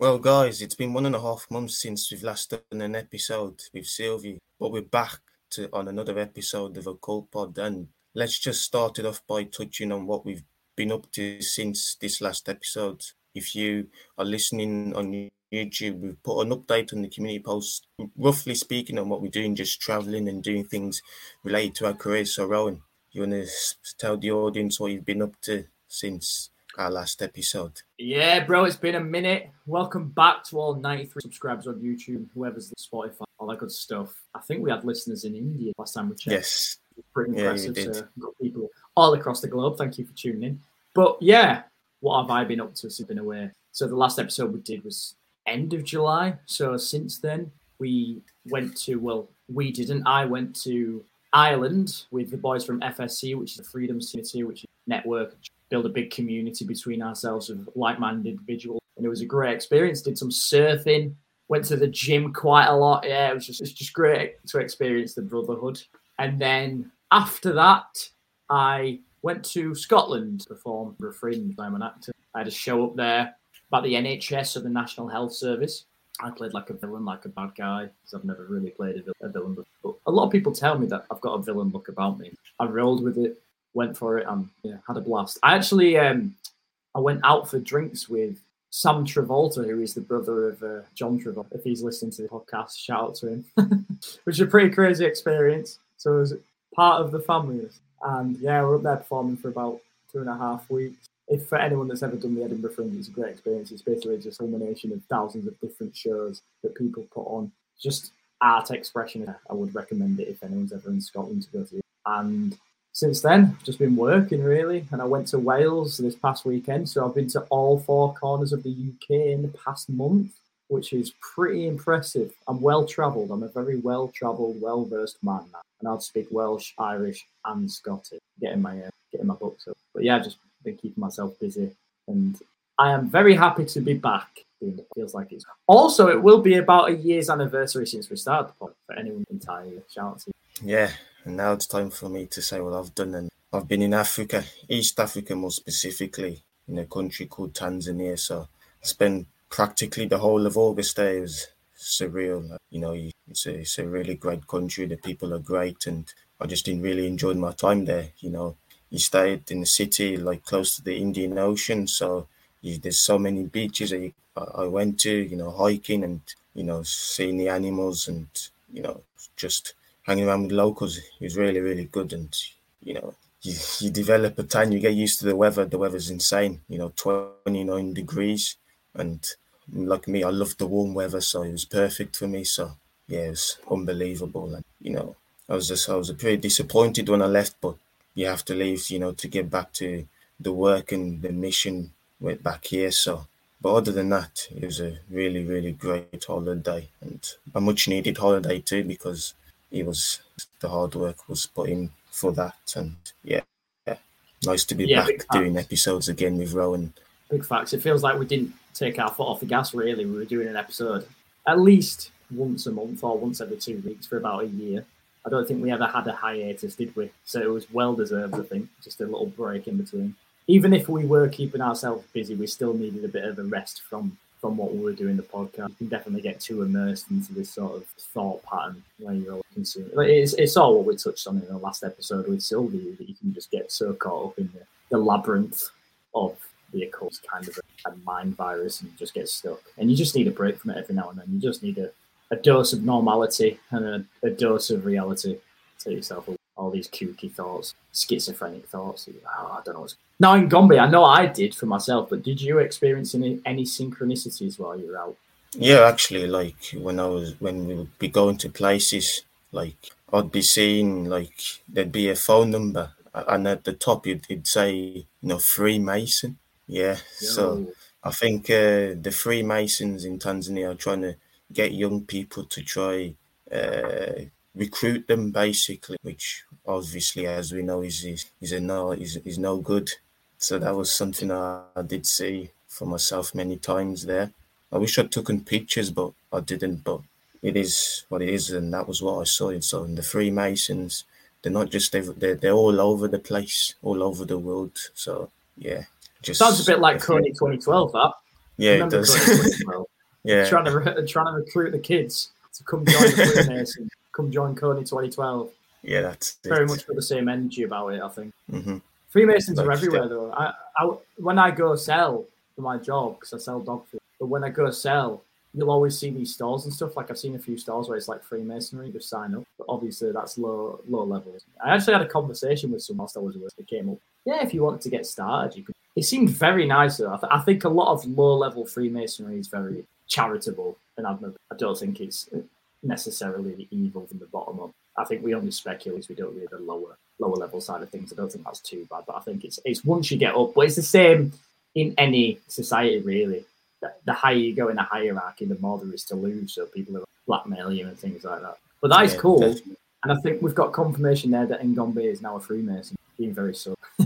Well, guys, it's been one and a half months since we've last done an episode with Sylvie, but we're back to on another episode of a Cult Pod, and let's just start it off by touching on what we've been up to since this last episode. If you are listening on YouTube, we've put an update on the community post, roughly speaking, on what we're doing, just traveling and doing things related to our careers. So, Rowan, you want to tell the audience what you've been up to since our last episode. Yeah, bro, it's been a minute. Welcome back to all 93 subscribers on YouTube, whoever's the Spotify, all that good stuff. I think we had listeners in India last time we checked. Yes. Pretty impressive. Yeah, so got people all across the globe. Thank you for tuning in. But yeah, what have I been up to since I've been away? So the last episode we did was end of July. So since then, we went to, well, we didn't. I went to Ireland with the boys from FSC, which is the Freedom City, which is network build a big community between ourselves of like-minded individuals. And it was a great experience. Did some surfing, went to the gym quite a lot. Yeah, it was just it's just great to experience the brotherhood. And then after that, I went to Scotland to perform for a fringe. I'm an actor. I had a show up there about the NHS or the National Health Service. I played like a villain, like a bad guy, because I've never really played a villain. But a lot of people tell me that I've got a villain look about me. I rolled with it went for it and yeah, had a blast. I actually um, I went out for drinks with Sam Travolta, who is the brother of uh, John Travolta. If he's listening to the podcast, shout out to him, which is a pretty crazy experience. So it was part of the family, and yeah, we're up there performing for about two and a half weeks. If for anyone that's ever done the Edinburgh Fringe, it's a great experience. It's basically just a culmination of thousands of different shows that people put on. Just art expression. I would recommend it if anyone's ever in Scotland to go to. And since then, I've just been working really, and I went to Wales this past weekend. So I've been to all four corners of the UK in the past month, which is pretty impressive. I'm well travelled. I'm a very well travelled, well versed man now, and I'll speak Welsh, Irish, and Scottish. Getting my uh, getting my books up, but yeah, I've just been keeping myself busy, and I am very happy to be back. It feels like it's also it will be about a year's anniversary since we started the pod for anyone entirely. Shout out to you. Yeah, and now it's time for me to say what I've done. And I've been in Africa, East Africa more specifically, in a country called Tanzania. So I spent practically the whole of August there. It was surreal. You know, it's a, it's a really great country. The people are great. And I just didn't really enjoy my time there. You know, you stayed in the city, like close to the Indian Ocean. So you, there's so many beaches that you, I went to, you know, hiking and, you know, seeing the animals and, you know, just hanging around with locals is really, really good. And, you know, you, you develop a tan, you get used to the weather. The weather's insane, you know, 29 degrees. And like me, I love the warm weather, so it was perfect for me. So, yeah, it was unbelievable. And, you know, I was just, I was pretty disappointed when I left, but you have to leave, you know, to get back to the work and the mission went back here. So, but other than that, it was a really, really great holiday and a much needed holiday too because it was the hard work was put in for that, and yeah, yeah. nice to be yeah, back doing episodes again with Rowan. Big facts. It feels like we didn't take our foot off the gas. Really, we were doing an episode at least once a month or once every two weeks for about a year. I don't think we ever had a hiatus, did we? So it was well deserved, I think. Just a little break in between. Even if we were keeping ourselves busy, we still needed a bit of a rest from from what we were doing the podcast. You can definitely get too immersed into this sort of thought pattern where you're consuming. It's, it's all what we touched on in the last episode with Sylvie that you can just get so caught up in the, the labyrinth of the occult kind of a, a, mind virus and just get stuck. And you just need a break from it every now and then. You just need a, a dose of normality and a, a dose of reality. Take yourself away all these kooky thoughts, schizophrenic thoughts. Oh, I don't know what's. Now Ngombe, I know I did for myself, but did you experience any, any synchronicities while you were out? Yeah, actually, like when I was when we would be going to places, like I'd be seeing like there'd be a phone number, and at the top it'd, it'd say you know Freemason. Yeah, Yo. so I think uh, the Freemasons in Tanzania are trying to get young people to try uh, recruit them basically, which obviously, as we know, is is, is a no is, is no good. So that was something I, I did see for myself many times there. I wish I'd taken pictures, but I didn't. But it is what it is, and that was what I saw. And so, in the Freemasons, they're not just they're they're all over the place, all over the world. So yeah, just sounds a bit like Kony 2012. That Yeah, it does. yeah, trying to re- trying to recruit the kids to come join the Freemason, come join Kony 2012. Yeah, that's very it. much got the same energy about it. I think mm-hmm. Freemasons are everywhere though. I, I, when I go sell for my job because I sell dog food, but when I go sell, you'll always see these stores and stuff. Like I've seen a few stores where it's like Freemasonry, just sign up. But obviously that's low low level. I actually had a conversation with someone else that was with. It came up. Yeah, if you wanted to get started, you could. It seemed very nice though. I, th- I think a lot of low level Freemasonry is very charitable and admirable. I don't think it's necessarily the evil from the bottom up. I think we only speculate. We don't read the lower lower level side of things. I don't think that's too bad, but I think it's it's once you get up. But it's the same in any society really. The, the higher you go in the hierarchy, the more there is to lose. So people are blackmail you and things like that. But that is yeah, cool. Definitely. And I think we've got confirmation there that Ngombe is now a Freemason, being very so.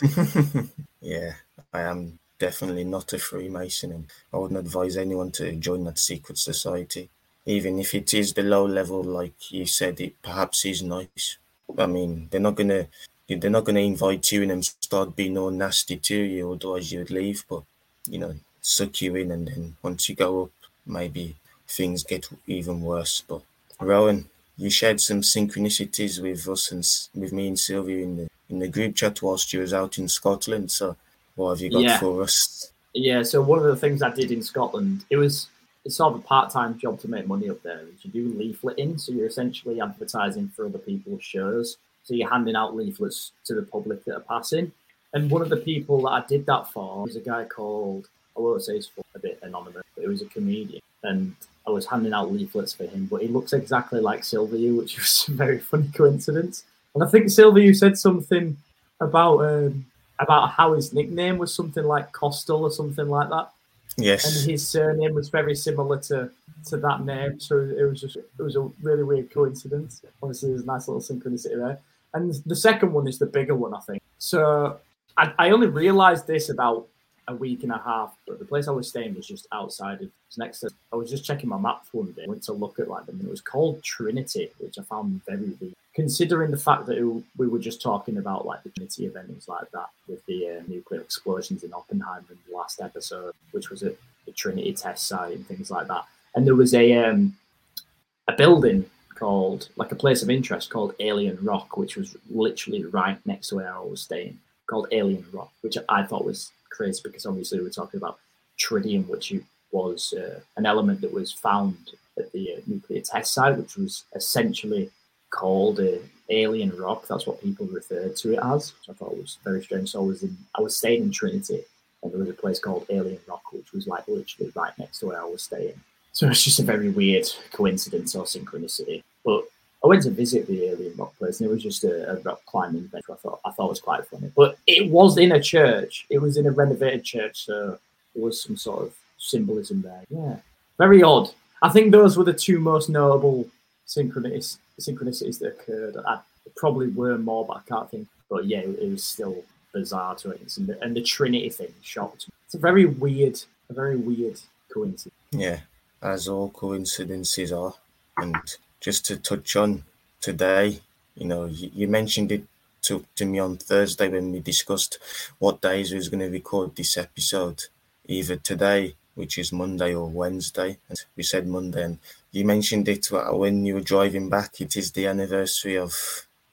yeah, I am definitely not a Freemason, and I wouldn't advise anyone to join that secret society even if it is the low level, like you said, it perhaps is nice. I mean, they're not gonna they're not gonna invite you in and start being all nasty to you, otherwise you'd leave. But you know, suck you in, and then once you go up, maybe things get even worse. But Rowan, you shared some synchronicities with us and with me and Sylvia in the in the group chat whilst you was out in Scotland. So, what have you got yeah. for us? Yeah. So one of the things I did in Scotland, it was it's sort of a part-time job to make money up there. You do leafleting, so you're essentially advertising for other people's shows. So you're handing out leaflets to the public that are passing. And one of the people that I did that for was a guy called I won't say his a bit anonymous, but he was a comedian, and I was handing out leaflets for him. But he looks exactly like Sylvia, which was a very funny coincidence. And I think Sylvia said something about um, about how his nickname was something like Costal or something like that. Yes. And his surname was very similar to, to that name. So it was just it was a really weird coincidence. Obviously there's a nice little synchronicity there. And the second one is the bigger one, I think. So I, I only realized this about a week and a half, but the place I was staying was just outside of next to I was just checking my map one day, went to look at like them, and it was called Trinity, which I found very weird considering the fact that we were just talking about like the Trinity events like that with the uh, nuclear explosions in Oppenheimer in the last episode, which was at the Trinity test site and things like that. And there was a um, a building called like a place of interest called Alien Rock, which was literally right next to where I was staying, called Alien Rock, which I thought was crazy because obviously we're talking about tritium, which was uh, an element that was found at the uh, nuclear test site, which was essentially called a alien rock. That's what people referred to it as, which I thought was very strange. So I was in, I was staying in Trinity, and there was a place called Alien Rock, which was like literally right next to where I was staying. So it's just a very weird coincidence or synchronicity. But I went to visit the Alien Rock place, and it was just a, a rock climbing adventure. I thought I thought was quite funny. But it was in a church. It was in a renovated church, so there was some sort of symbolism there. Yeah, very odd. I think those were the two most notable synchronicities synchronicities that occurred. I probably were more, but I can't think. But yeah, it, was still bizarre to it. And the, and the Trinity thing shocked me. It's a very weird, a very weird coincidence. Yeah, as all coincidences are. And just to touch on today, you know, you, you mentioned it to, to me on Thursday when we discussed what days we was going to record this episode. Either today, which is Monday or Wednesday. And we said Monday, and you mentioned it uh, when you were driving back. It is the anniversary of,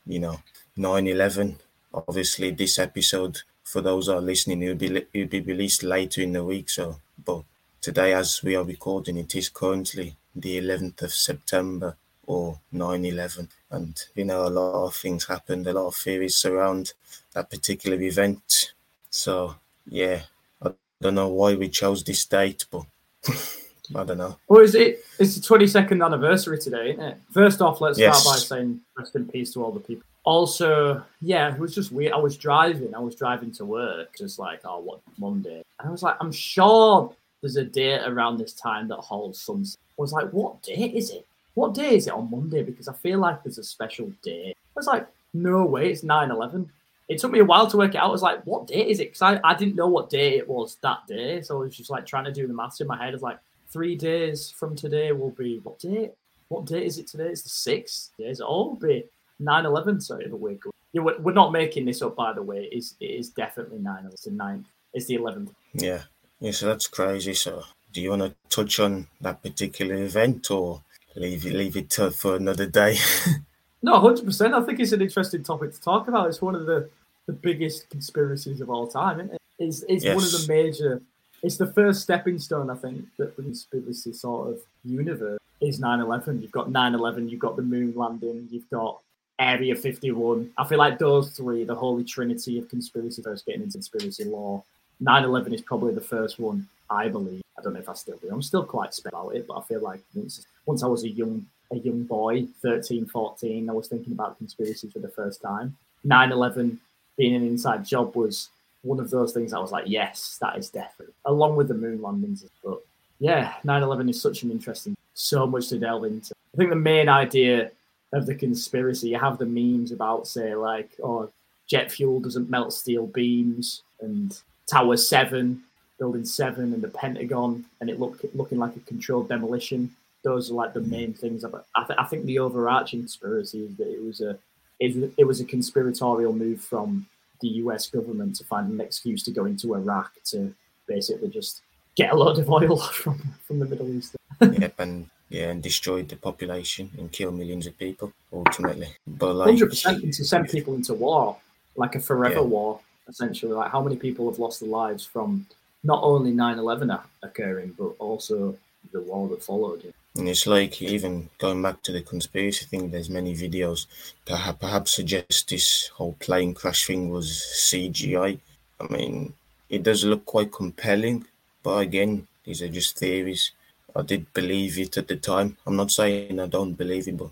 you know, 9 11. Obviously, this episode, for those who are listening, it will be, it will be released later in the week. So, but today, as we are recording, it is currently the 11th of September or 9 11. And, you know, a lot of things happened, a lot of theories surround that particular event. So, yeah, I don't know why we chose this date, but I don't know. Well, is it? It's the twenty second anniversary today, isn't it? First off, let's yes. start by saying rest in peace to all the people. Also, yeah, it was just weird. I was driving. I was driving to work, just like, oh, what Monday? And I was like, I'm sure there's a date around this time that holds some. I was like, what date is it? What day is it on Monday? Because I feel like there's a special day. I was like, no way, it's 9 11. It took me a while to work it out. I was like, what day is it? Because I, I didn't know what day it was that day. So I was just like trying to do the maths in my head. I was like, three days from today will be what date? What date is it today? It's the sixth. Days. All be 9-11. Sorry, the week. Yeah, we're, not making this up, by the way. It is, it is definitely 9 It's the 9th. It's the 11th. Yeah. Yeah, so that's crazy. So, do you want to touch on that particular event or leave it leave it to, for another day? no, hundred percent. I think it's an interesting topic to talk about. It's one of the the biggest conspiracies of all time, isn't it? It's, it's yes. one of the major. It's the first stepping stone, I think, that the conspiracy sort of universe is 9/11. You've got 9/11. You've got the moon landing. You've got Area 51. I feel like those three, the holy trinity of conspiracy, first getting into conspiracy lore. 9/11 is probably the first one, I believe. I don't know if I still do. I'm still quite spent about it, but I feel like once once I was a young a young boy, 13, 14, I was thinking about conspiracy for the first time. 9/11 being an inside job was one of those things I was like, yes, that is definitely, along with the moon landings. But yeah, 9 11 is such an interesting, so much to delve into. I think the main idea of the conspiracy, you have the memes about, say, like, oh, jet fuel doesn't melt steel beams, and Tower 7, Building 7, and the Pentagon, and it look, looking like a controlled demolition. Those are like the main things. About, I, th- I think the overarching conspiracy is that it was a it, it was a conspiratorial move from the US government to find an excuse to go into Iraq to basically just get a lot of oil from, from the Middle East. yep, and yeah, and destroy the population and kill millions of people ultimately. But like hundred percent to send people into war, like a forever yeah. war, essentially. Like how many people have lost their lives from not only 9-11 occurring, but also the war that followed. And it's like even going back to the conspiracy thing, there's many videos that perhaps suggest this whole plane crash thing was CGI. I mean, it does look quite compelling, but again, these are just theories. I did believe it at the time. I'm not saying I don't believe it, but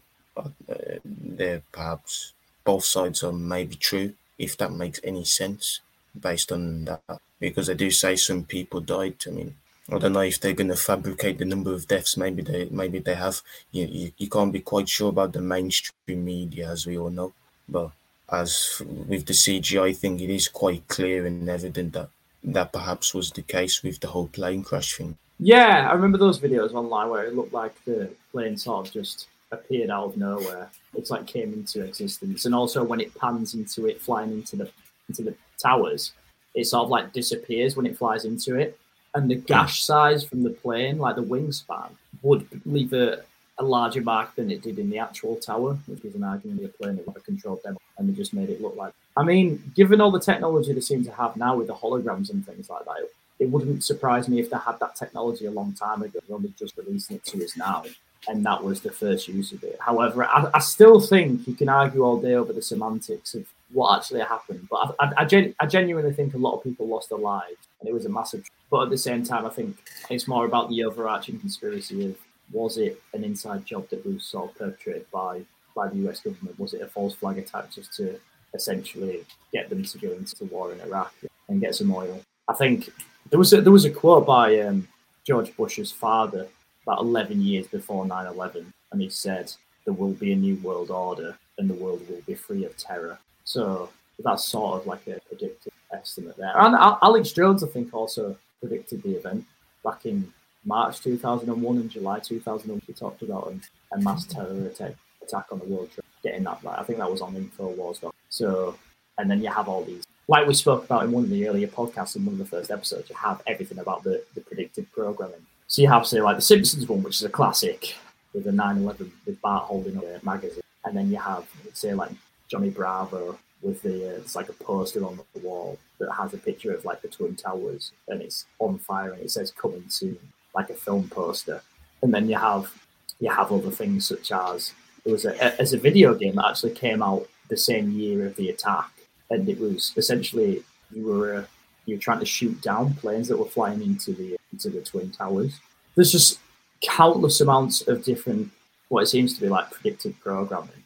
uh, they're perhaps both sides are maybe true, if that makes any sense based on that. Because I do say some people died. I mean, I don't know if they're going to fabricate the number of deaths. Maybe they maybe they have. You, you, you can't be quite sure about the mainstream media, as we all know. But as with the CGI thing, it is quite clear and evident that that perhaps was the case with the whole plane crash thing. Yeah, I remember those videos online where it looked like the plane sort of just appeared out of nowhere. It's like came into existence, and also when it pans into it flying into the into the towers, it sort of like disappears when it flies into it and the gash size from the plane, like the wingspan, would leave a, a larger mark than it did in the actual tower, which was an argument the plane that a controlled demo, and they just made it look like. I mean, given all the technology they seem to have now with the holograms and things like that, it wouldn't surprise me if they had that technology a long time ago. They're only just releasing it to us now, and that was the first use of it. However, I, I still think you can argue all day over the semantics of what actually happened, but I, I, I, gen, I genuinely think a lot of people lost their lives, and it was a massive but at the same time, I think it's more about the overarching conspiracy of was it an inside job that was sort of perpetrated by by the US government? Was it a false flag attack just to essentially get them to go into the war in Iraq and get some oil? I think there was a, there was a quote by um, George Bush's father about 11 years before 9/11, and he said, "There will be a new world order, and the world will be free of terror." So that's sort of like a predicted estimate there. And Alex Jones, I think, also predicted the event back in March 2001 and July 2001. We talked about a, mass terror attack, attack on the World Trade, getting that right. I think that was on InfoWars. So, and then you have all these, like we spoke about in one of the earlier podcasts in one of the first episodes, you have everything about the, the predicted programming. So you have, say, like the Simpsons one, which is a classic with the 9 11 with Bart holding a magazine. And then you have, say, like Johnny Bravo with the uh, it's like a poster on the wall that has a picture of like the twin towers and it's on fire and it says coming soon like a film poster. And then you have you have other things such as it was a as a video game that actually came out the same year of the attack and it was essentially you were uh, you were trying to shoot down planes that were flying into the into the twin towers. There's just countless amounts of different what it seems to be like predictive programming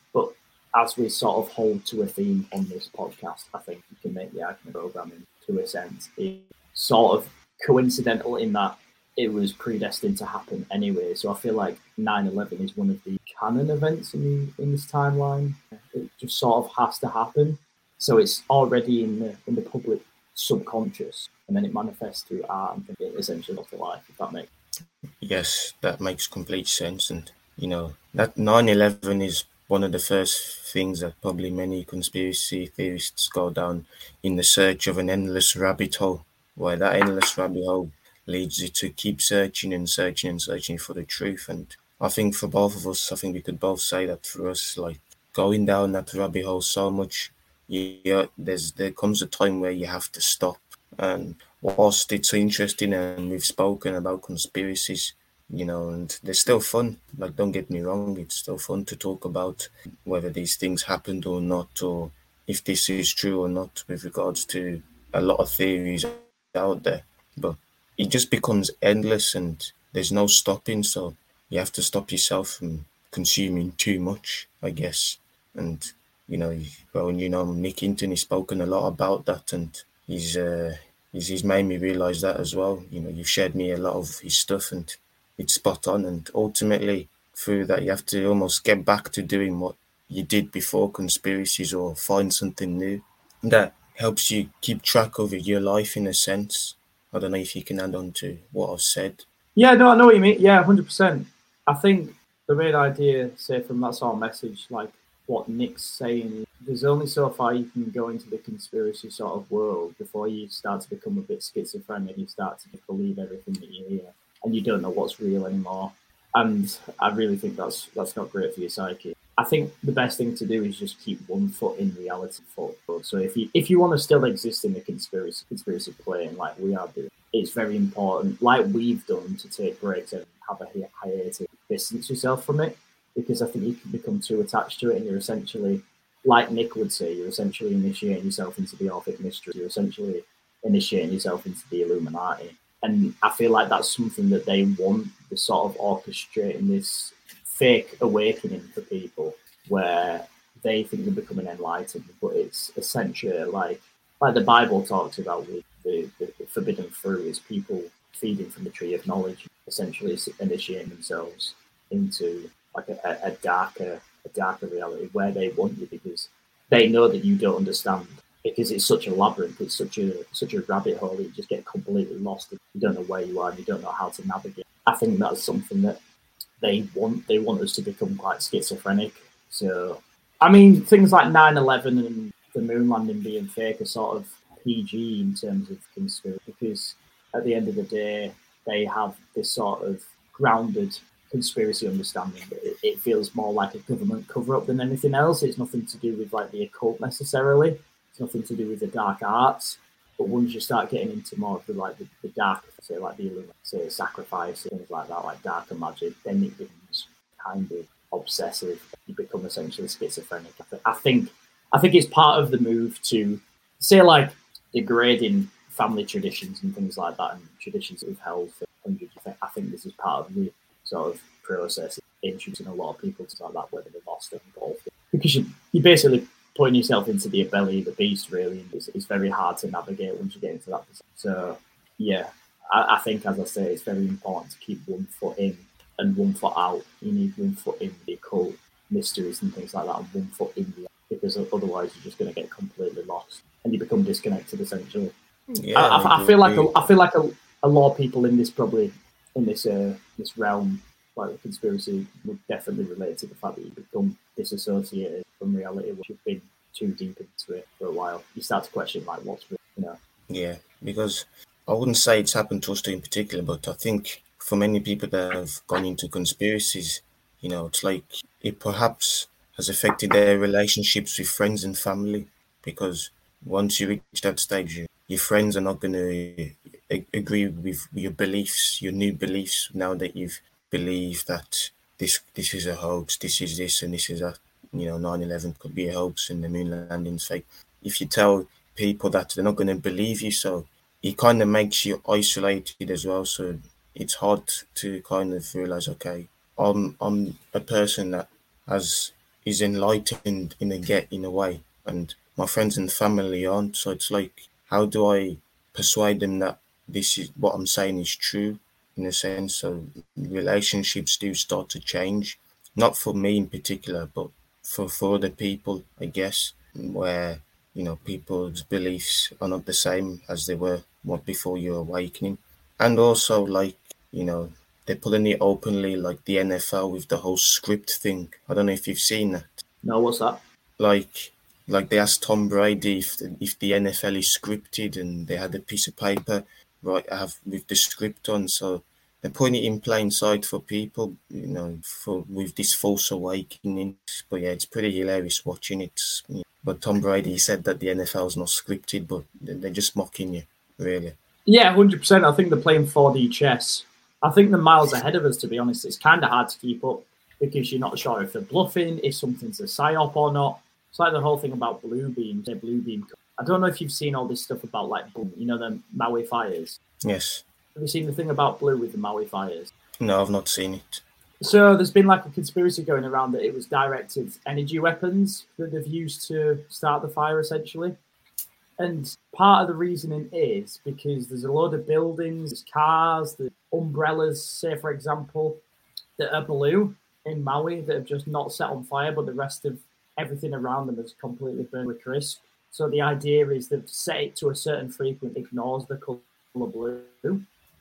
as we sort of hold to a theme on this podcast, I think you can make the argument programming to a sense sort of coincidental in that it was predestined to happen anyway. So I feel like 9/11 is one of the canon events in the, in this timeline. It just sort of has to happen. So it's already in the in the public subconscious, and then it manifests through art and it essentially of life. If that makes yes, that makes complete sense. And you know that 9/11 is one of the first things that probably many conspiracy theorists go down in the search of an endless rabbit hole. Why that endless rabbit hole leads you to keep searching and searching and searching for the truth. And I think for both of us, I think we could both say that for us, like going down that rabbit hole so much, yeah, there's there comes a time where you have to stop. And whilst it's interesting and we've spoken about conspiracies, you know, and they're still fun. Like, don't get me wrong, it's still fun to talk about whether these things happened or not, or if this is true or not, with regards to a lot of theories out there. But it just becomes endless and there's no stopping. So you have to stop yourself from consuming too much, I guess. And, you know, well, you know, Nick Hinton, he's spoken a lot about that and he's, uh, he's, he's made me realize that as well. You know, you've shared me a lot of his stuff and it's spot on. And ultimately, through that, you have to almost get back to doing what you did before conspiracies or find something new that helps you keep track of your life in a sense. I don't know if you can add on to what I've said. Yeah, no, I know what you mean. Yeah, hundred percent. I think the main idea, say from that sort of message, like what Nick's saying, there's only so far you can go into the conspiracy sort of world before you start to become a bit schizophrenic. You start to believe everything that you hear and you don't know what's real anymore. And I really think that's that's not great for your psyche. I think the best thing to do is just keep one foot in reality foot. So if you if you want to still exist in the conspiracy conspiracy plane like we are doing, it's very important, like we've done, to take breaks and have a hiatus, distance yourself from it, because I think you can become too attached to it, and you're essentially, like Nick would say, you're essentially initiating yourself into the Orphic mystery. You're essentially initiating yourself into the Illuminati and I feel like that's something that they want. The sort of orchestrating this fake awakening for people where they think they're becoming enlightened, but it's essentially like like the Bible talks about with the, the, the forbidden fruit is people feeding from the tree of knowledge, essentially initiating themselves into like a, a darker a darker reality where they want you because they know that you don't understand because it's such a labyrinth, it's such a such a rabbit hole. You just get completely lost. You don't know where you are, and you don't know how to navigate. I think that's something that they want. They want us to become quite schizophrenic. So, I mean, things like 9-11 and the moon landing being fake are sort of PG in terms of conspiracy, because at the end of the day, they have this sort of grounded conspiracy understanding. It, it feels more like a government cover up than anything else. It's nothing to do with like the occult necessarily nothing to do with the dark arts. But once you start getting into more of the like the, the dark, say like the say sacrifice things like that, like darker magic, then it becomes kind of obsessive. You become essentially schizophrenic. I think I think it's part of the move to say like degrading family traditions and things like that, and traditions that we've held for hundreds. of years. I think this is part of the sort of process introducing a lot of people to like that, whether they're lost or involved, because you, you basically putting yourself into the belly of the beast really is, is very hard to navigate once you get into that position. So yeah, I, I, think as I say, it's very important to keep one foot in and one foot out. You need one foot in the occult mysteries and things like that, and one foot in the because otherwise you're just going to get completely lost and you become disconnected essentially. Yeah, I, I, I feel like a, I feel like a, a lot of people in this probably in this uh, this realm like the conspiracy would definitely relate to the fact that you become disassociated from reality once you've been too deep into it for a while. You start to question like what's real, you know. Yeah, because I wouldn't say it's happened to us two in particular, but I think for many people that have gone into conspiracies, you know, it's like it perhaps has affected their relationships with friends and family because once you reach that stage, you, your friends are not going to uh, agree with your beliefs, your new beliefs now that you've believe that this this is a hoax, this is this, and this is a You know, 9/11 could be a hoax, and the moon landing's fake. If you tell people that, they're not going to believe you. So it kind of makes you isolated as well. So it's hard to kind of realize, okay, I'm I'm a person that has is enlightened in a get in a way, and my friends and family aren't. So it's like, how do I persuade them that this is what I'm saying is true? In a sense. So relationships do start to change, not for me in particular, but for, for other people, I guess, where, you know, people's beliefs are not the same as they were what before your awakening. And also like, you know, they're pulling it openly like the NFL with the whole script thing. I don't know if you've seen that. No, what's that? Like like they asked Tom Brady if the, if the NFL is scripted and they had a piece of paper right I have with the script on, so they're putting it in plain sight for people, you know, for with this false awakening. But yeah, it's pretty hilarious watching it. But Tom Brady said that the NFL's not scripted, but they're just mocking you, really. Yeah, hundred percent. I think they're playing 4D chess. I think they're miles ahead of us. To be honest, it's kind of hard to keep up because you're not sure if they're bluffing, if something's a psyop or not. It's like the whole thing about blue beam, the blue beam. I don't know if you've seen all this stuff about like you know the Maui fires. Yes. Have you seen the thing about blue with the Maui fires? No, I've not seen it. So there's been like a conspiracy going around that it was directed energy weapons that they've used to start the fire essentially. And part of the reasoning is because there's a load of buildings, there's cars, the umbrellas, say for example, that are blue in Maui that have just not set on fire, but the rest of everything around them has completely burned with crisp. So the idea is they've set it to a certain frequency, ignores the color blue.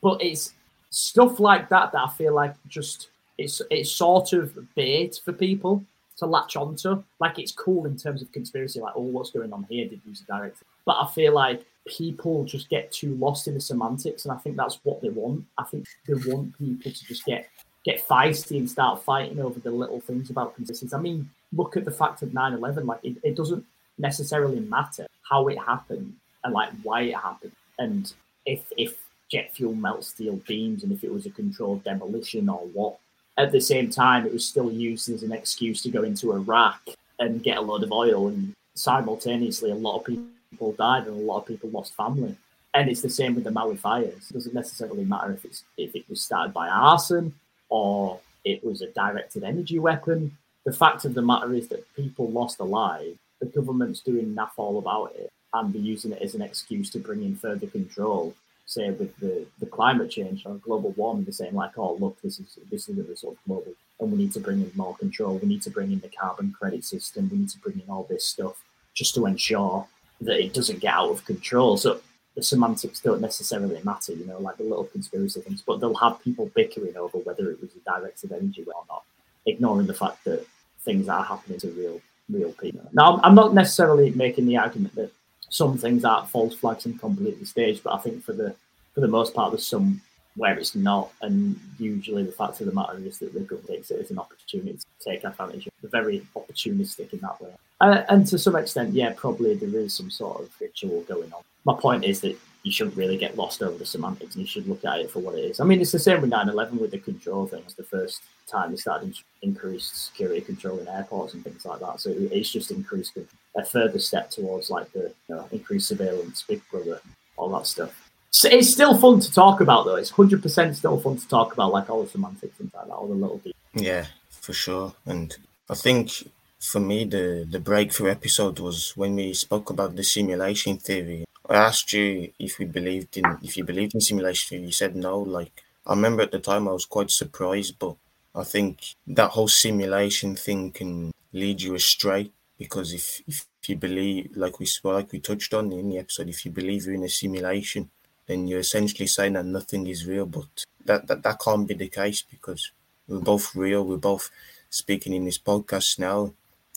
But it's stuff like that that I feel like just it's it's sort of bait for people to latch onto. Like it's cool in terms of conspiracy, like, oh, what's going on here? Did use a director? But I feel like people just get too lost in the semantics, and I think that's what they want. I think they want people to just get get feisty and start fighting over the little things about consistency. I mean, look at the fact of 9-11. Like it, it doesn't necessarily matter how it happened and like why it happened. And if if jet fuel melts steel beams and if it was a controlled demolition or what at the same time, it was still used as an excuse to go into Iraq and get a load of oil. And simultaneously, a lot of people died and a lot of people lost family. And it's the same with the Maui fires. It doesn't necessarily matter if it's if it was started by arson or it was a directed energy weapon. The fact of the matter is that people lost a life. The government's doing naff all about it, and they're using it as an excuse to bring in further control say with the, the climate change or global warming, they're saying like, oh look, this is this is the result of global, and we need to bring in more control. We need to bring in the carbon credit system. We need to bring in all this stuff just to ensure that it doesn't get out of control. So the semantics don't necessarily matter, you know, like the little conspiracy things, but they'll have people bickering over whether it was a directed energy or not, ignoring the fact that things are happening to real real people. Now, I'm not necessarily making the argument that some things aren't false flags and completely staged, but I think for the for the most part, there's some where it's not, and usually the fact of the matter is that the government takes it as an opportunity to take advantage. They're very opportunistic in that way, uh, and to some extent, yeah, probably there is some sort of ritual going on. My point is that you shouldn't really get lost over the semantics, and you should look at it for what it is. I mean, it's the same with 9/11 with the control thing. It's the first time they started increased security control in airports and things like that. So it's just increased a further step towards like the you know, increased surveillance, Big Brother, all that stuff. So it's still fun to talk about though. It's hundred percent still fun to talk about, like all the semantics and like that, all the little bits. Yeah, for sure. And I think for me, the the breakthrough episode was when we spoke about the simulation theory. I asked you if we believed in if you believed in simulation. You said no. Like I remember at the time, I was quite surprised, but I think that whole simulation thing can lead you astray because if if you believe, like we like we touched on in the episode, if you believe you're in a simulation, then you're essentially saying that nothing is real. But that, that, that can't be the case because we're both real. We're both speaking in this podcast now.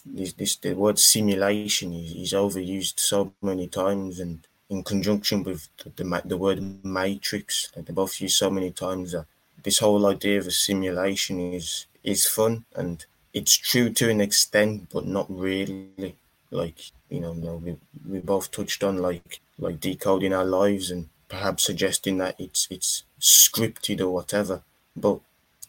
This, this the word simulation is, is overused so many times, and in conjunction with the, the, the word matrix, like they both used so many times that this whole idea of a simulation is is fun and it's true to an extent, but not really. Like you know, you know we we both touched on like like decoding our lives and perhaps suggesting that it's it's scripted or whatever. But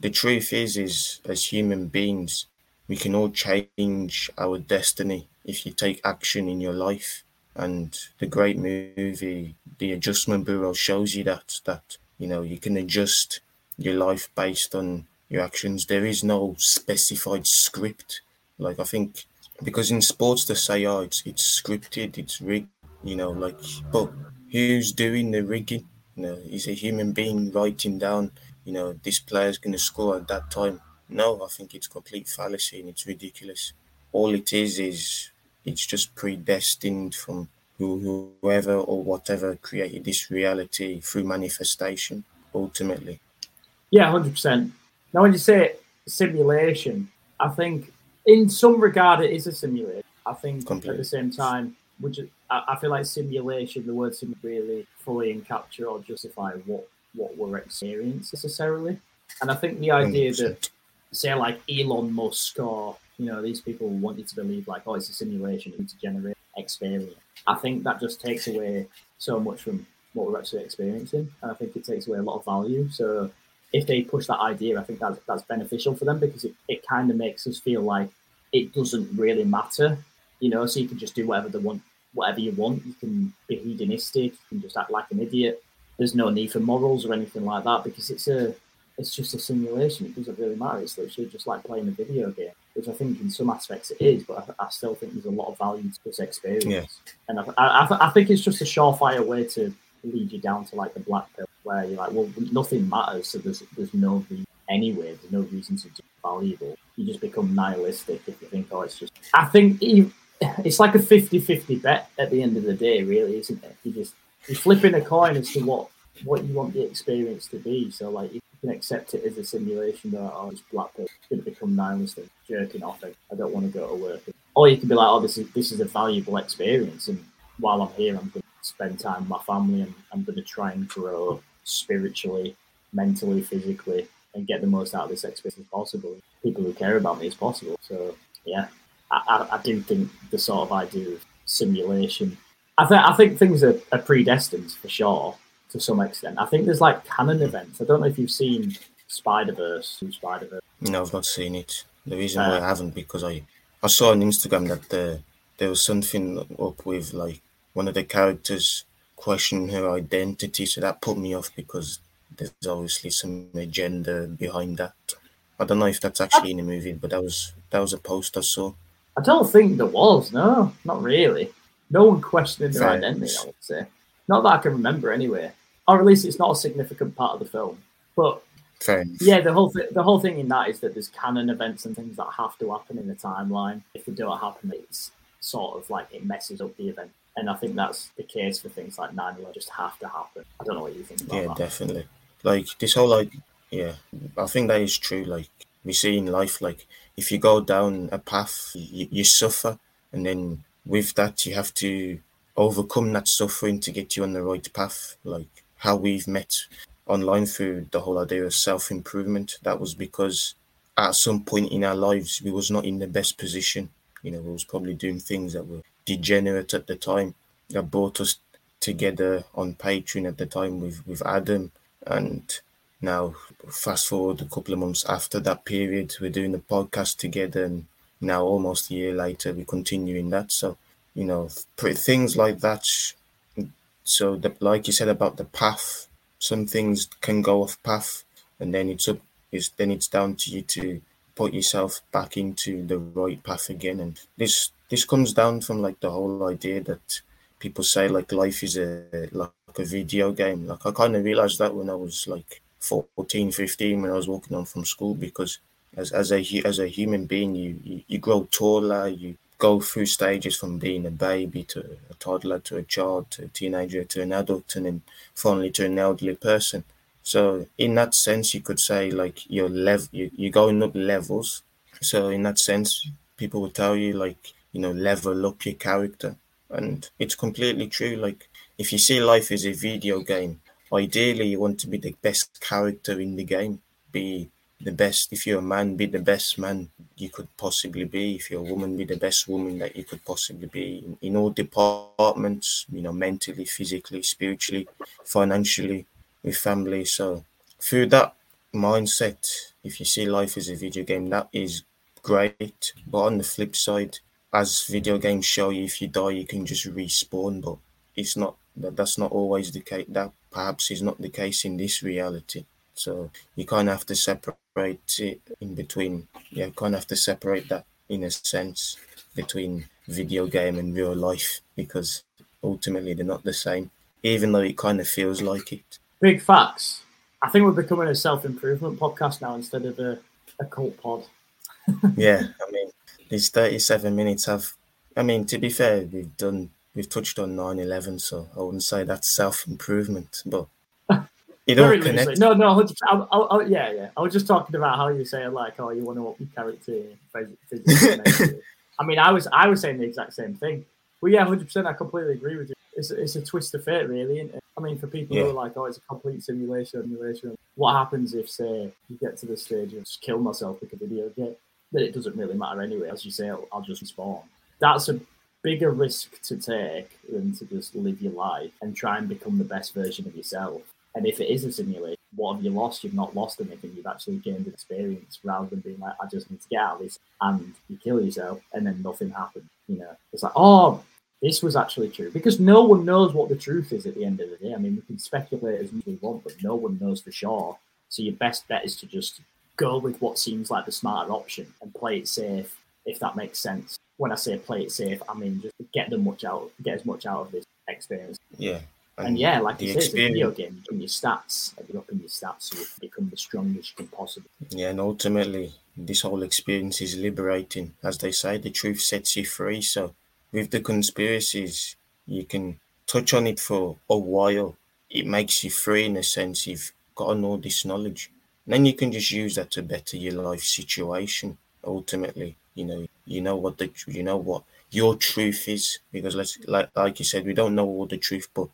the truth is, is as human beings, we can all change our destiny if you take action in your life. And the great movie, The Adjustment Bureau, shows you that that you know you can adjust your life based on your actions. There is no specified script. Like I think because in sports they say, oh, it's it's scripted, it's rigged, you know, like but who's doing the rigging. You know, is a human being writing down, you know, this player's to score at that time. No, I think it's complete fallacy and it's ridiculous. All it is is it's just predestined from who, whoever or whatever created this reality through manifestation, ultimately. Yeah, hundred percent. Now, when you say simulation, I think in some regard it is a simulation. I think Completely. at the same time which I, I feel like simulation, the word simulation really fully encapture or justify what what we're experiencing necessarily. And I think the idea 100%. that say like Elon Musk or you know these people want you to believe like oh it's a simulation to generate experience. I think that just takes away so much from what we're actually experiencing, and I think it takes away a lot of value. So if they push that idea, I think that's that's beneficial for them because it, it kind of makes us feel like it doesn't really matter, you know. So you can just do whatever they want, whatever you want. You can be hedonistic. You can just act like an idiot. There's no need for morals or anything like that because it's a it's just a simulation. It doesn't really matter. It's literally just like playing a video game, which I think in some aspects it is, but I, I still think there's a lot of value to this experience. And I, I, I, think it's just a surefire way to lead you down to like the black pill, where you're like, well, nothing matters, so there's there's no reason anyway. There's no reason to do valuable. You just become nihilistic if you think, oh, it's just. I think it's like a 50-50 bet at the end of the day, really, isn't it? You just you're flipping a coin as to what what you want the experience to be. So like you can accept it as a simulation that oh it's black pill, it's gonna become nihilistic, jerking off. I don't want to go to work. Or you can be like, oh this is this is a valuable experience, and while I'm here, I'm going to spend time with my family, and I'm going to try and grow spiritually, mentally, physically, and get the most out of this experience as possible. People who care about me as possible. So yeah, I, I, I do think the sort of idea of simulation. I think I think things are, are predestined for sure to some extent. I think there's like canon events. I don't know if you've seen Spider Verse, Spider Verse. No, I've not seen it. The reason uh, why I haven't because I I saw on Instagram that the, there was something up with like one of the characters questioning her identity, so that put me off because there's obviously some agenda behind that. I don't know if that's actually in the movie, but that was that was a post I saw. I don't think there was. No, not really. No one questioned their identity. I would say, not that I can remember anyway or at least it's not a significant part of the film. But yeah, the whole th- the whole thing in that is that there's canon events and things that have to happen in the timeline. If they don't happen, it's sort of like it messes up the event. And I think that's the case for things like 9 11 just have to happen. I don't know what you think about yeah, that. definitely. Like this whole like yeah, I think that is true. Like we see in life, like if you go down a path, you, you suffer, and then with that you have to overcome that suffering to get you on the right path. Like how we've met online through the whole idea of self improvement. That was because at some point in our lives we was not in the best position. You know, we was probably doing things that were degenerate at the time. That brought us together on Patreon at the time with with Adam, and now fast forward a couple of months after that period, we're doing the podcast together, and now almost a year later we're continuing that. So you know, things like that so, the, like you said about the path, some things can go off path, and then it's up. It's then it's down to you to put yourself back into the right path again. And this this comes down from like the whole idea that people say like life is a like a video game. Like I kind of realized that when I was like 14, 15, when I was walking on from school, because as as a as a human being, you you, you grow taller, you go through stages from being a baby to a toddler to a child to a teenager to an adult and then finally to an elderly person. So in that sense, you could say like you're level, you, you're going up levels. So in that sense, people will tell you like you know level up your character, and it's completely true. Like if you see life as a video game, ideally you want to be the best character in the game, be the best if you're a man be the best man you could possibly be. If you're a woman be the best woman that you could possibly be. In, in all departments you know mentally physically spiritually financially with family. So through that mindset if you see life as a video game that is great. But on the flip side as video games show you if you die you can just respawn. But it's not that that's not always the case. That perhaps is not the case in this reality so you can't have to separate it in between. You can't have to separate that in a sense between video game and real life because ultimately they're not the same, even though it kind of feels like it. Big facts. I think we're becoming a self improvement podcast now instead of a, a cult pod. yeah, I mean, these 37 minutes have, I mean, to be fair, we've done, we've touched on 9 11, so I wouldn't say that's self improvement, but it Very loosely. No, no, I, I, I, yeah, yeah. I was just talking about how you say like, oh, you want to up your character physically. I mean, I was, I was saying the exact same thing. Well, yeah, hundred percent. I completely agree with you. It's a, it's a twist of fate, really. I mean, for people yeah. who are like, "Oh, it's a complete simulation, simulation." What happens if, say, you get to the stage of just kill myself with a video game? Then it doesn't really matter anyway. As you say, I'll, I'll just respawn. That's a bigger risk to take than to just live your life and try and become the best version of yourself. And if it is a simulation, what have you lost? You've not lost anything. You've actually gained experience rather than being like, I just need to get out of this and you kill yourself and then nothing happened. You know, it's like, oh, this was actually true because no one knows what the truth is at the end of the day. I mean, we can speculate as we want, but no one knows for sure. So your best bet is to just go with what seems like the smarter option and play it safe, if that makes sense. When I say play it safe, I mean just get them much out, get as much out of this experience. Yeah. And, and yeah, like you said, it's a video game. In your stats, you're up in your stats, so you become the strongest you can possibly. Yeah, and ultimately, this whole experience is liberating. As they say, the truth sets you free. So with the conspiracies, you can touch on it for a while. It makes you free in a sense. You've gotten all this knowledge. And then you can just use that to better your life situation. Ultimately, you know, you know what the you know what your truth is because let's like like you said, we don't know all the truth, but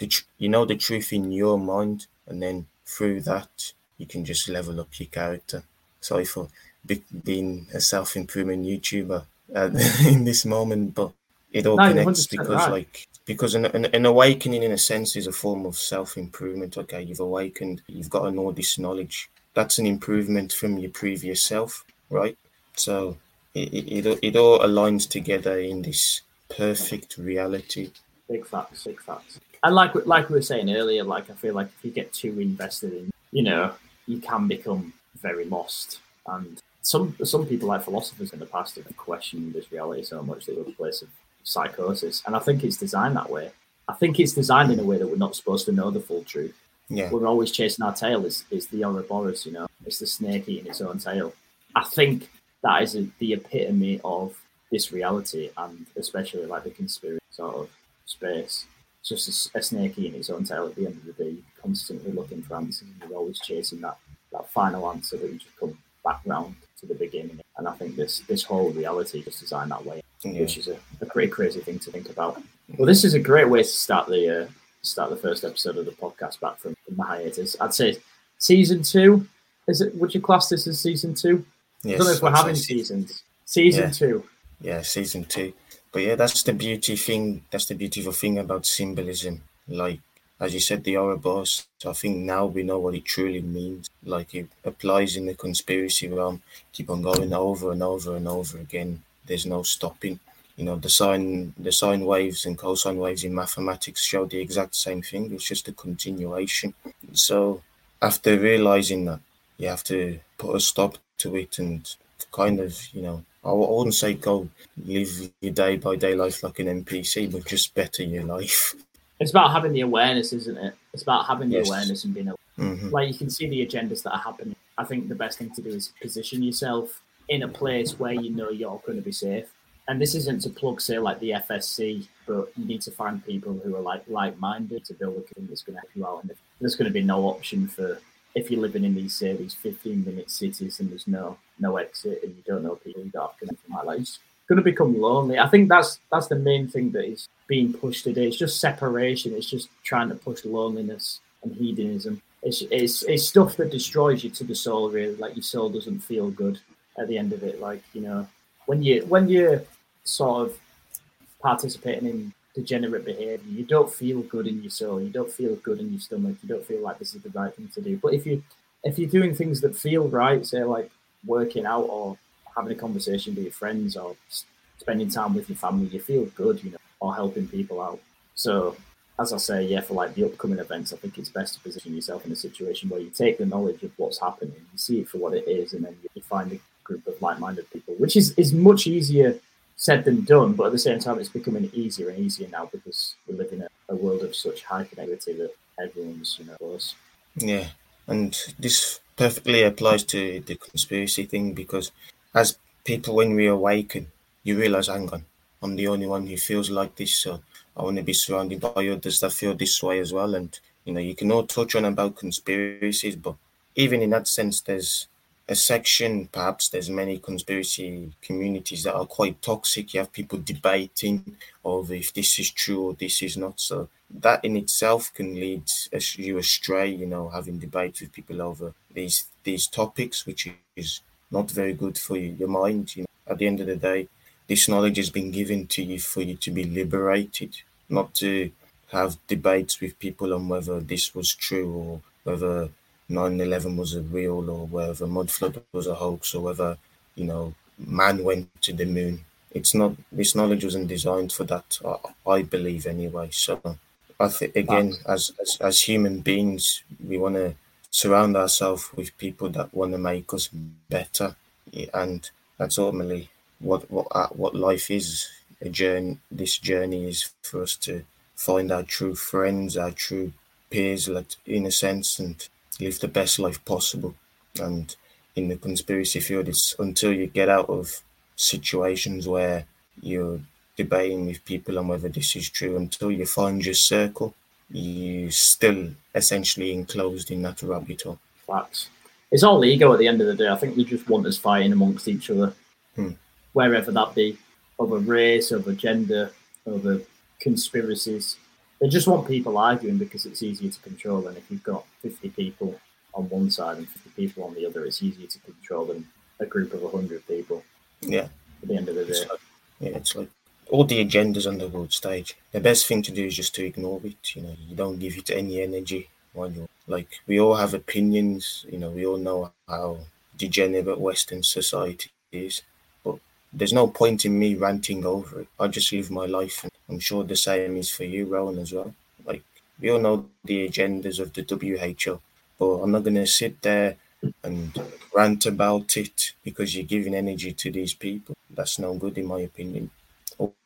the tr- you know the truth in your mind, and then through that you can just level up your character. Sorry for be- being a self improvement YouTuber uh, in this moment, but it all no, connects because right. like because an, an, an, awakening in a sense is a form of self-improvement. Okay you've awakened you've gotten all this knowledge. That's an improvement from your previous self right? So it, it, it, it all aligns together in this perfect reality. Big facts big facts and like like we were saying earlier like i feel like if you get too invested in you know you can become very lost and some some people like philosophers in the past have questioned this reality so much they go to place of psychosis, and I think it's designed that way. I think it's designed in a way that we're not supposed to know the full truth. Yeah. We're always chasing our tail. Is is the Ouroboros, you know? It's the snake eating its own tail. I think that is a, the epitome of this reality, and especially like the conspiracy sort of space. Just a, a snake eating its own tail at the end of the day. Constantly looking for answers, and you're always chasing that that final answer that you just come back round to the beginning. And I think this this whole reality is designed that way yeah. which is a, a, pretty crazy thing to think about. Well, this is a great way to start the uh, start the first episode of the podcast back from, from the hiatus. I'd say season two. Is it? Would you class this as season two? Yes, I don't know if we're having seasons. Season yeah. two. Yeah, season two. But yeah, that's the beauty thing. That's the beautiful thing about symbolism. Like as you said, the Ouroboros. I think now we know what it truly means. Like it applies in the conspiracy realm. Keep on going over and over and over again there's no stopping. You know, the sine the sine waves and cosine waves in mathematics show the exact same thing. It's just a continuation. So after realizing that, you have to put a stop to it and kind of, you know, I wouldn't say go live your day by day life like an NPC, but just better your life. It's about having the awareness, isn't it? It's about having the yes. awareness and being able, mm-hmm. like you can see the agendas that are happening. I think the best thing to do is position yourself in a place where you know you're going to be safe. And this isn't to plug, say, like the FSC, but you need to find people who are like like-minded to build a community that's going to help you out. And there's going to be no option for if you're living in these say these 15-minute cities and there's no no exit and you don't know people, you don't have anything like that. It's going to become lonely. I think that's that's the main thing that is being pushed today. It's just separation. It's just trying to push loneliness and hedonism. It's, it's, it's stuff that destroys you to the soul, really. Like your soul doesn't feel good at the end of it. Like you know, when you when you're sort of participating in degenerate behavior, you don't feel good in your soul. You don't feel good in your stomach. You don't feel like this is the right thing to do. But if you if you're doing things that feel right, say like working out or having a conversation with your friends or spending time with your family, you feel good, you know, or helping people out. So as I say, yeah, for like the upcoming events, I think it's best to position yourself in a situation where you take the knowledge of what's happening, you see it for what it is, and then you find a group of like-minded people, which is is much easier said than done. But at the same time, it's becoming easier and easier now because we live in a, a world of such high connectivity that everyone's you know close. Yeah, and this perfectly applies to the conspiracy thing because as people, when we awaken, you realize, hang on, I'm the only one who feels like this, so I want to be surrounded by others that feel this way as well. And you know, you can all touch on about conspiracies, but even in that sense, there's a section, perhaps there's many conspiracy communities that are quite toxic. You have people debating over if this is true or this is not. So that in itself can lead you astray, you know, having debates with people over these these topics, which is not very good for you, your mind. You know, at the end of the day, this knowledge has been given to you for you to be liberated, not to have debates with people on whether this was true or whether 9-11 was a real or whether mud flood was a hoax or whether, you know, man went to the moon. It's not, this knowledge wasn't designed for that, I, I believe anyway. So I think, again, as, as, as human beings, we want to surround ourselves with people that want to make us better. And that's ultimately what, what, uh, what life is. A journey, this journey is for us to find our true friends, our true peers, like in a sense, and live the best life possible. And in the conspiracy field, it's until you get out of situations where you're debating with people on whether this is true, until you find your circle, you're still essentially enclosed in that rabbit hole. Facts. It's all ego at the end of the day. I think we just want us fighting amongst each other, hmm. wherever that be, over race, over gender, over conspiracies. They just want people arguing because it's easier to control than if you've got 50 people on one side and 50 people on the other. It's easier to control than a group of 100 people. Yeah. At the end of the day. Like, yeah, it's like all the agendas on the world stage. The best thing to do is just to ignore it. You know, you don't give it any energy when you're like. We all have opinions. You know, we all know how degenerate Western society is But there's no point in me ranting over it. I just live my life, and I'm sure the same is for you, Rowan, as well. Like we all know the agendas of the WHO, but I'm not gonna sit there and rant about it because you're giving energy to these people. That's no good, in my opinion.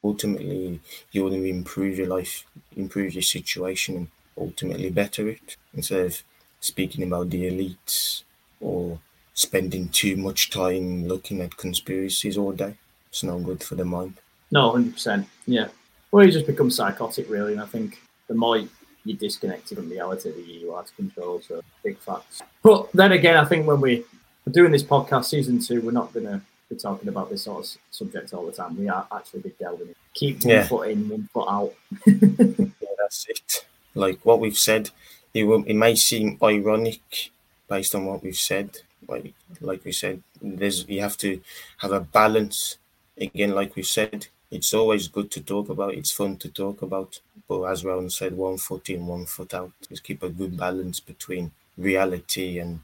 Ultimately, you want to improve your life, improve your situation, and ultimately better it instead of speaking about the elites or spending too much time looking at conspiracies all day. It's no good for the mind. No, hundred percent. Yeah. Well, you just become psychotic, really, and I think the more you're disconnected from reality, the you are to control. So big facts. But then again, I think when we are doing this podcast, season two, we're not going to be talking about this sort of subject all the time. We are actually be delving in. Keep one yeah. foot in, one foot out. yeah, that's it. Like what we've said, it, will, it may seem ironic based on what we've said, like like we said, there's you have to have a balance. Again, like we said, it's always good to talk about. It's fun to talk about, but as Ron said, one foot in, one foot out. Just keep a good balance between reality and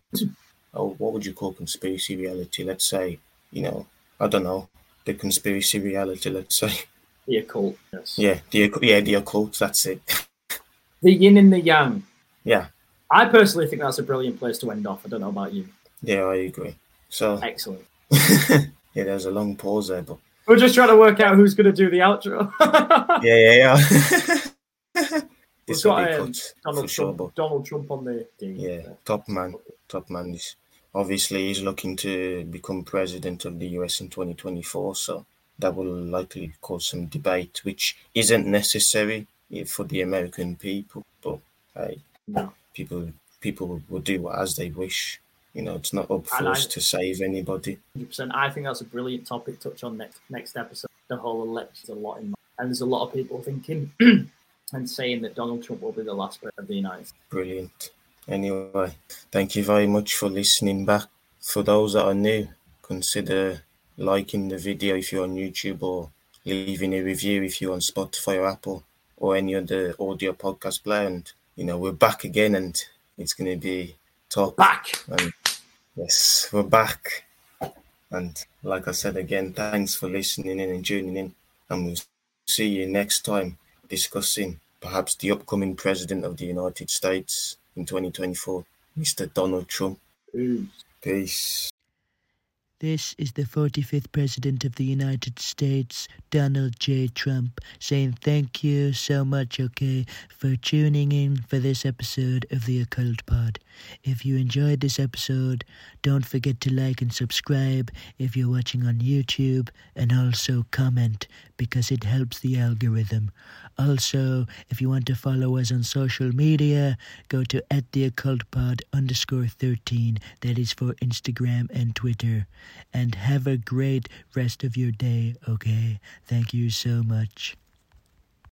oh, what would you call conspiracy reality? Let's say, you know, I don't know, the conspiracy reality. Let's say the occult. Yes. Yeah, the yeah the occult. That's it. the yin and the yang. Yeah. I personally think that's a brilliant place to end off. I don't know about you. Yeah, I agree. So excellent. yeah, there's a long pause there, but we're just trying to work out who's going to do the outro. yeah, yeah, yeah. We've got um, Donald Trump. Sure, but... Donald Trump on the yeah, top man, top man. Is obviously he's looking to become president of the US in 2024, so that will likely cause some debate, which isn't necessary for the American people. But hey, no. people people will do as they wish. You know, it's not up for us to save anybody. 100%. I think that's a brilliant topic to touch on next next episode. The whole election a lot in mind. And there's a lot of people thinking and saying that Donald Trump will be the last president of the United States. Brilliant. Anyway, thank you very much for listening back. For those that are new, consider liking the video if you're on YouTube or leaving a review if you're on Spotify or Apple or any other audio podcast player. And, you know, we're back again and it's going to be talk. Back. And Yes, we're back. And like I said again, thanks for listening in and tuning in. And we'll see you next time discussing perhaps the upcoming president of the United States in 2024, Mr. Donald Trump. Peace. Peace. This is the 45th President of the United States, Donald J. Trump, saying thank you so much, okay, for tuning in for this episode of the Occult Pod. If you enjoyed this episode, don't forget to like and subscribe if you're watching on YouTube, and also comment because it helps the algorithm. Also, if you want to follow us on social media, go to at the occult pod underscore 13. That is for Instagram and Twitter and have a great rest of your day, okay? Thank you so much.